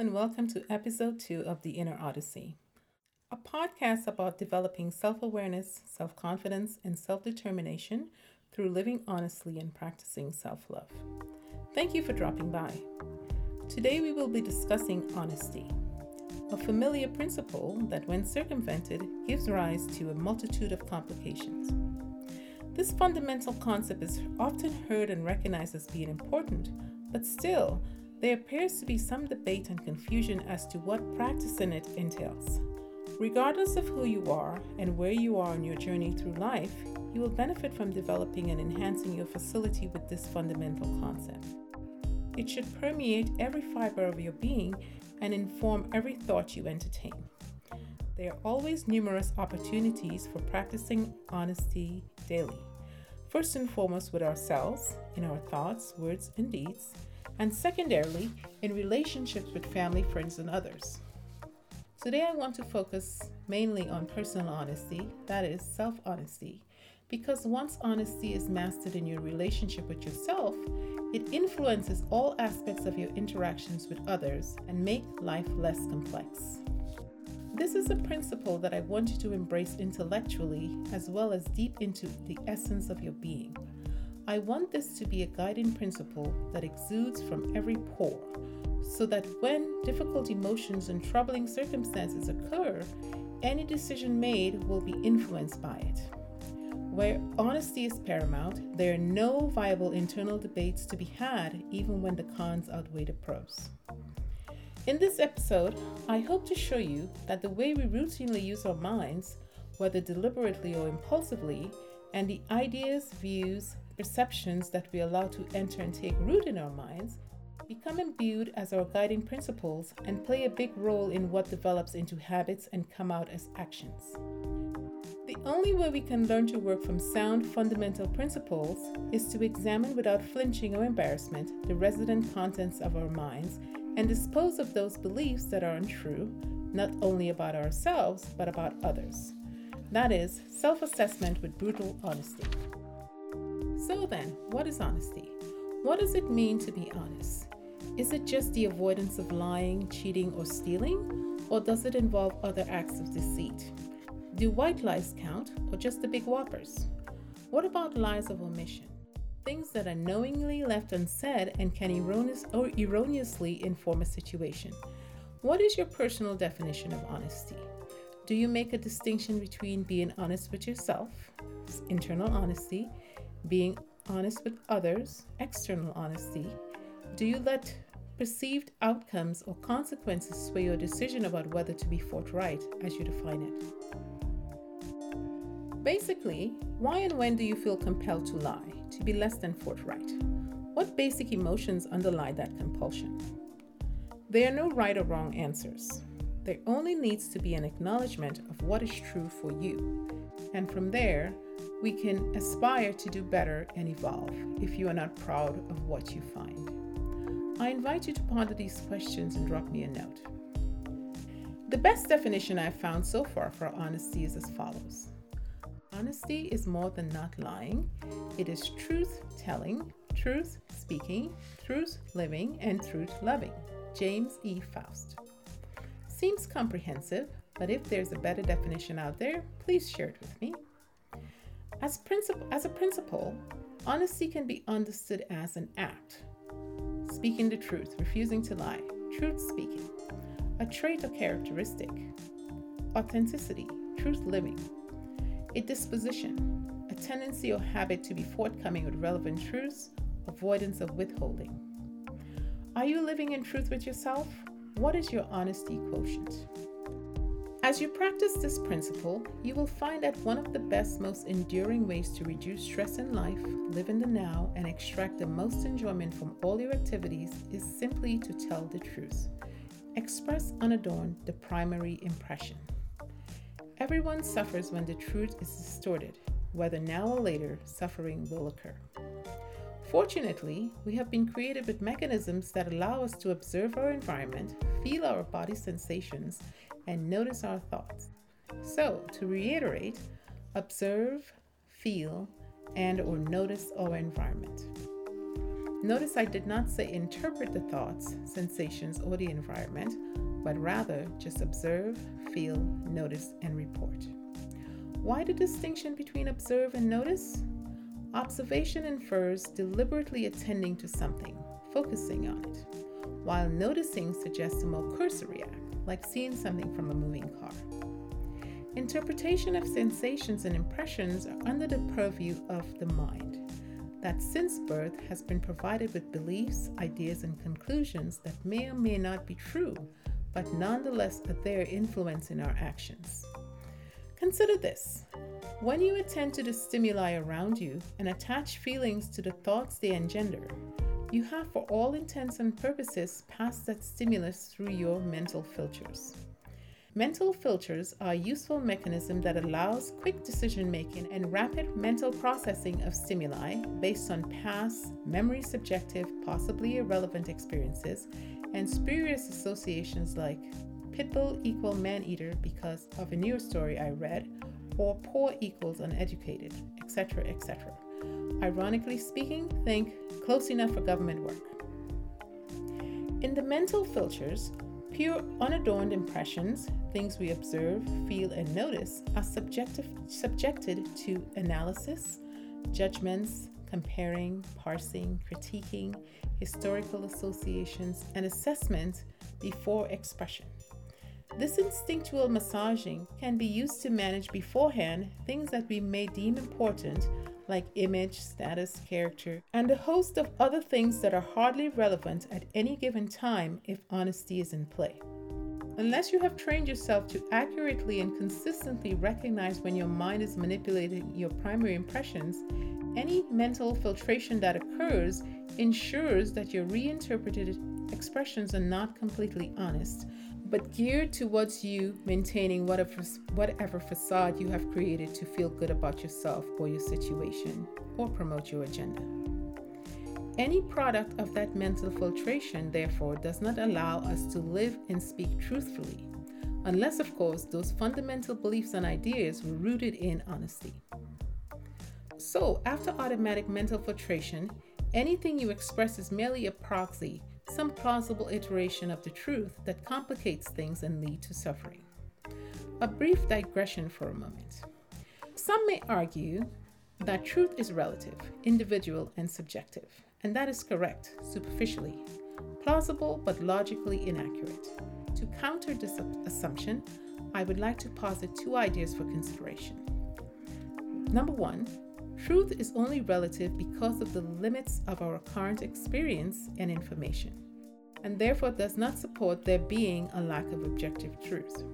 and welcome to episode two of The Inner Odyssey, a podcast about developing self awareness, self confidence, and self determination through living honestly and practicing self love. Thank you for dropping by. Today we will be discussing honesty, a familiar principle that, when circumvented, gives rise to a multitude of complications. This fundamental concept is often heard and recognized as being important, but still, there appears to be some debate and confusion as to what practicing it entails. Regardless of who you are and where you are on your journey through life, you will benefit from developing and enhancing your facility with this fundamental concept. It should permeate every fiber of your being and inform every thought you entertain. There are always numerous opportunities for practicing honesty daily. First and foremost, with ourselves, in our thoughts, words, and deeds, and secondarily, in relationships with family, friends, and others. Today, I want to focus mainly on personal honesty, that is, self honesty, because once honesty is mastered in your relationship with yourself, it influences all aspects of your interactions with others and make life less complex. This is a principle that I want you to embrace intellectually as well as deep into the essence of your being. I want this to be a guiding principle that exudes from every pore so that when difficult emotions and troubling circumstances occur, any decision made will be influenced by it. Where honesty is paramount, there are no viable internal debates to be had, even when the cons outweigh the pros. In this episode, I hope to show you that the way we routinely use our minds, whether deliberately or impulsively, and the ideas, views, perceptions that we allow to enter and take root in our minds become imbued as our guiding principles and play a big role in what develops into habits and come out as actions. The only way we can learn to work from sound fundamental principles is to examine without flinching or embarrassment the resident contents of our minds and dispose of those beliefs that are untrue, not only about ourselves, but about others. That is, self assessment with brutal honesty. So, then, what is honesty? What does it mean to be honest? Is it just the avoidance of lying, cheating, or stealing? Or does it involve other acts of deceit? Do white lies count or just the big whoppers? What about lies of omission? Things that are knowingly left unsaid and can erroneous or erroneously inform a situation. What is your personal definition of honesty? Do you make a distinction between being honest with yourself, internal honesty, being honest with others, external honesty? Do you let perceived outcomes or consequences sway your decision about whether to be forthright as you define it? Basically, why and when do you feel compelled to lie, to be less than forthright? What basic emotions underlie that compulsion? There are no right or wrong answers. There only needs to be an acknowledgement of what is true for you. And from there, we can aspire to do better and evolve if you are not proud of what you find. I invite you to ponder these questions and drop me a note. The best definition I've found so far for honesty is as follows Honesty is more than not lying, it is truth telling, truth speaking, truth living, and truth loving. James E. Faust. Seems comprehensive, but if there's a better definition out there, please share it with me. As, princip- as a principle, honesty can be understood as an act. Speaking the truth, refusing to lie, truth speaking, a trait or characteristic, authenticity, truth living, a disposition, a tendency or habit to be forthcoming with relevant truths, avoidance of withholding. Are you living in truth with yourself? What is your honesty quotient? As you practice this principle, you will find that one of the best, most enduring ways to reduce stress in life, live in the now, and extract the most enjoyment from all your activities is simply to tell the truth. Express unadorned the primary impression. Everyone suffers when the truth is distorted. Whether now or later, suffering will occur. Fortunately, we have been created with mechanisms that allow us to observe our environment, feel our body sensations, and notice our thoughts. So, to reiterate, observe, feel, and or notice our environment. Notice I did not say interpret the thoughts, sensations, or the environment, but rather just observe, feel, notice, and report. Why the distinction between observe and notice? Observation infers deliberately attending to something, focusing on it, while noticing suggests a more cursory act, like seeing something from a moving car. Interpretation of sensations and impressions are under the purview of the mind, that since birth has been provided with beliefs, ideas, and conclusions that may or may not be true, but nonetheless are their influence in our actions. Consider this when you attend to the stimuli around you and attach feelings to the thoughts they engender, you have, for all intents and purposes, passed that stimulus through your mental filters. Mental filters are a useful mechanism that allows quick decision making and rapid mental processing of stimuli based on past, memory subjective, possibly irrelevant experiences and spurious associations like pitbull equal man eater because of a news story I read, or poor equals uneducated, etc., etc. Ironically speaking, think close enough for government work. In the mental filters, pure unadorned impressions, things we observe, feel, and notice, are subjective, subjected to analysis, judgments, comparing, parsing, critiquing, historical associations, and assessment before expression. This instinctual massaging can be used to manage beforehand things that we may deem important, like image, status, character, and a host of other things that are hardly relevant at any given time if honesty is in play. Unless you have trained yourself to accurately and consistently recognize when your mind is manipulating your primary impressions, any mental filtration that occurs ensures that your reinterpreted expressions are not completely honest, but geared towards you maintaining whatever, whatever facade you have created to feel good about yourself or your situation or promote your agenda. Any product of that mental filtration, therefore, does not allow us to live and speak truthfully, unless, of course, those fundamental beliefs and ideas were rooted in honesty. So, after automatic mental filtration, anything you express is merely a proxy, some plausible iteration of the truth that complicates things and lead to suffering. A brief digression for a moment. Some may argue that truth is relative, individual, and subjective, and that is correct, superficially, plausible but logically inaccurate. To counter this assumption, I would like to posit two ideas for consideration. Number one, Truth is only relative because of the limits of our current experience and information, and therefore does not support there being a lack of objective truth.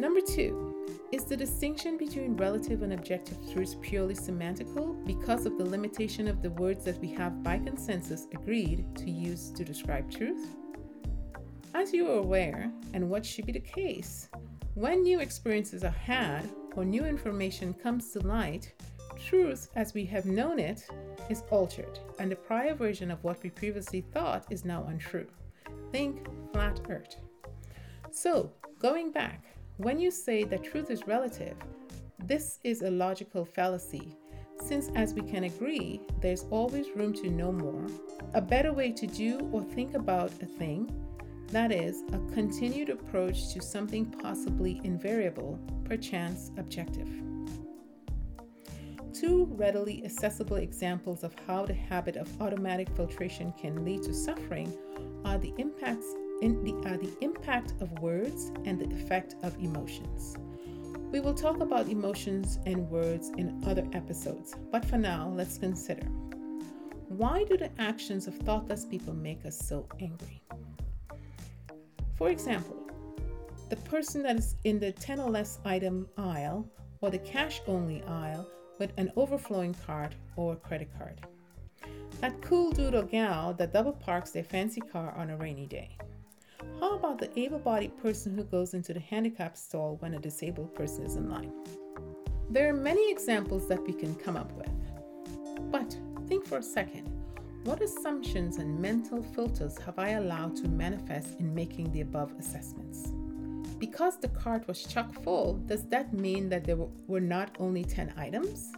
Number two, is the distinction between relative and objective truths purely semantical because of the limitation of the words that we have by consensus agreed to use to describe truth? As you are aware, and what should be the case, when new experiences are had or new information comes to light, truth as we have known it is altered, and the prior version of what we previously thought is now untrue. Think flat earth. So, going back, when you say that truth is relative, this is a logical fallacy, since as we can agree, there's always room to know more, a better way to do or think about a thing, that is, a continued approach to something possibly invariable, perchance objective. Two readily accessible examples of how the habit of automatic filtration can lead to suffering are the impacts the, are the impact of words and the effect of emotions. We will talk about emotions and words in other episodes, but for now, let's consider why do the actions of thoughtless people make us so angry? For example, the person that is in the 10 or less item aisle or the cash only aisle with an overflowing card or credit card. That cool dude or gal that double parks their fancy car on a rainy day. How about the able bodied person who goes into the handicap stall when a disabled person is in line? There are many examples that we can come up with. But think for a second what assumptions and mental filters have I allowed to manifest in making the above assessments? Because the cart was chock full, does that mean that there were not only 10 items?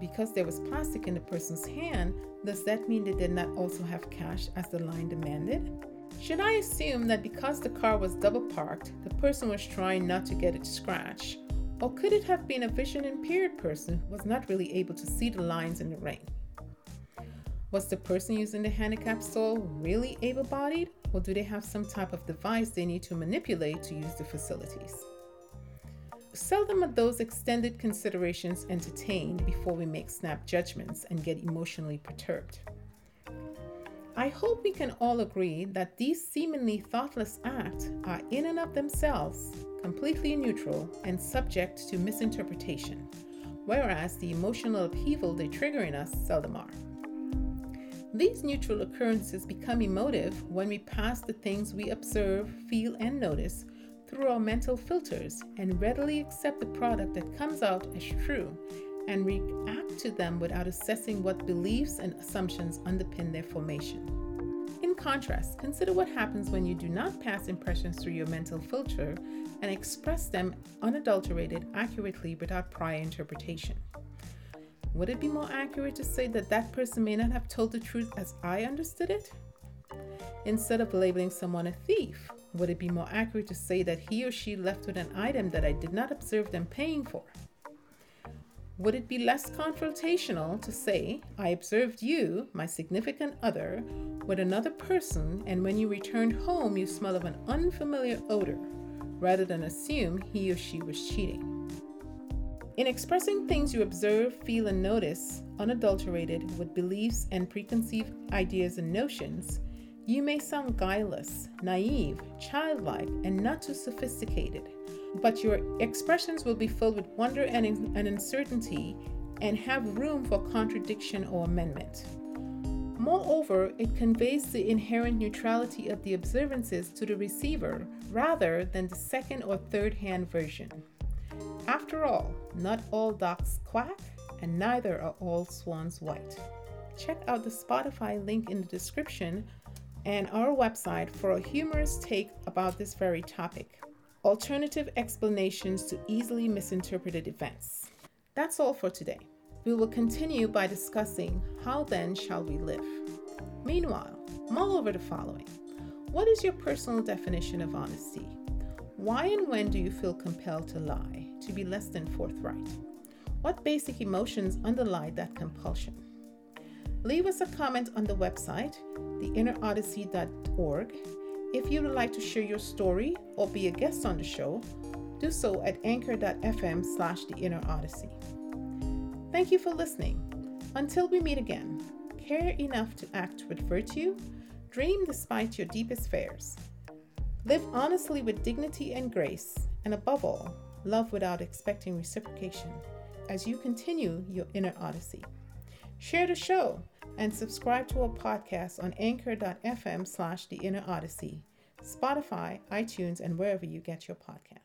because there was plastic in the person's hand, does that mean they did not also have cash as the line demanded? Should I assume that because the car was double parked, the person was trying not to get it scratched? Or could it have been a vision impaired person who was not really able to see the lines in the rain? Was the person using the handicap stall really able bodied, or do they have some type of device they need to manipulate to use the facilities? Seldom are those extended considerations entertained before we make snap judgments and get emotionally perturbed. I hope we can all agree that these seemingly thoughtless acts are, in and of themselves, completely neutral and subject to misinterpretation, whereas the emotional upheaval they trigger in us seldom are. These neutral occurrences become emotive when we pass the things we observe, feel, and notice through our mental filters and readily accept the product that comes out as true and react to them without assessing what beliefs and assumptions underpin their formation. In contrast, consider what happens when you do not pass impressions through your mental filter and express them unadulterated, accurately, without prior interpretation. Would it be more accurate to say that that person may not have told the truth as I understood it? Instead of labeling someone a thief, would it be more accurate to say that he or she left with an item that I did not observe them paying for? Would it be less confrontational to say, I observed you, my significant other, with another person, and when you returned home, you smell of an unfamiliar odor, rather than assume he or she was cheating? In expressing things you observe, feel, and notice, unadulterated with beliefs and preconceived ideas and notions, you may sound guileless, naive, childlike, and not too sophisticated but your expressions will be filled with wonder and, and uncertainty and have room for contradiction or amendment. Moreover, it conveys the inherent neutrality of the observances to the receiver rather than the second or third hand version. After all, not all ducks quack, and neither are all swans white. Check out the Spotify link in the description and our website for a humorous take about this very topic alternative explanations to easily misinterpreted events. That's all for today. We will continue by discussing how then shall we live. Meanwhile, mull over the following What is your personal definition of honesty? Why and when do you feel compelled to lie, to be less than forthright? What basic emotions underlie that compulsion? Leave us a comment on the website, theinnerodyssey.org, if you would like to share your story or be a guest on the show, do so at anchor.fm slash the inner odyssey. Thank you for listening. Until we meet again, care enough to act with virtue, dream despite your deepest fears. Live honestly with dignity and grace, and above all, love without expecting reciprocation as you continue your inner odyssey. Share the show and subscribe to our podcast on anchor.fm slash the inner odyssey, Spotify, iTunes, and wherever you get your podcasts.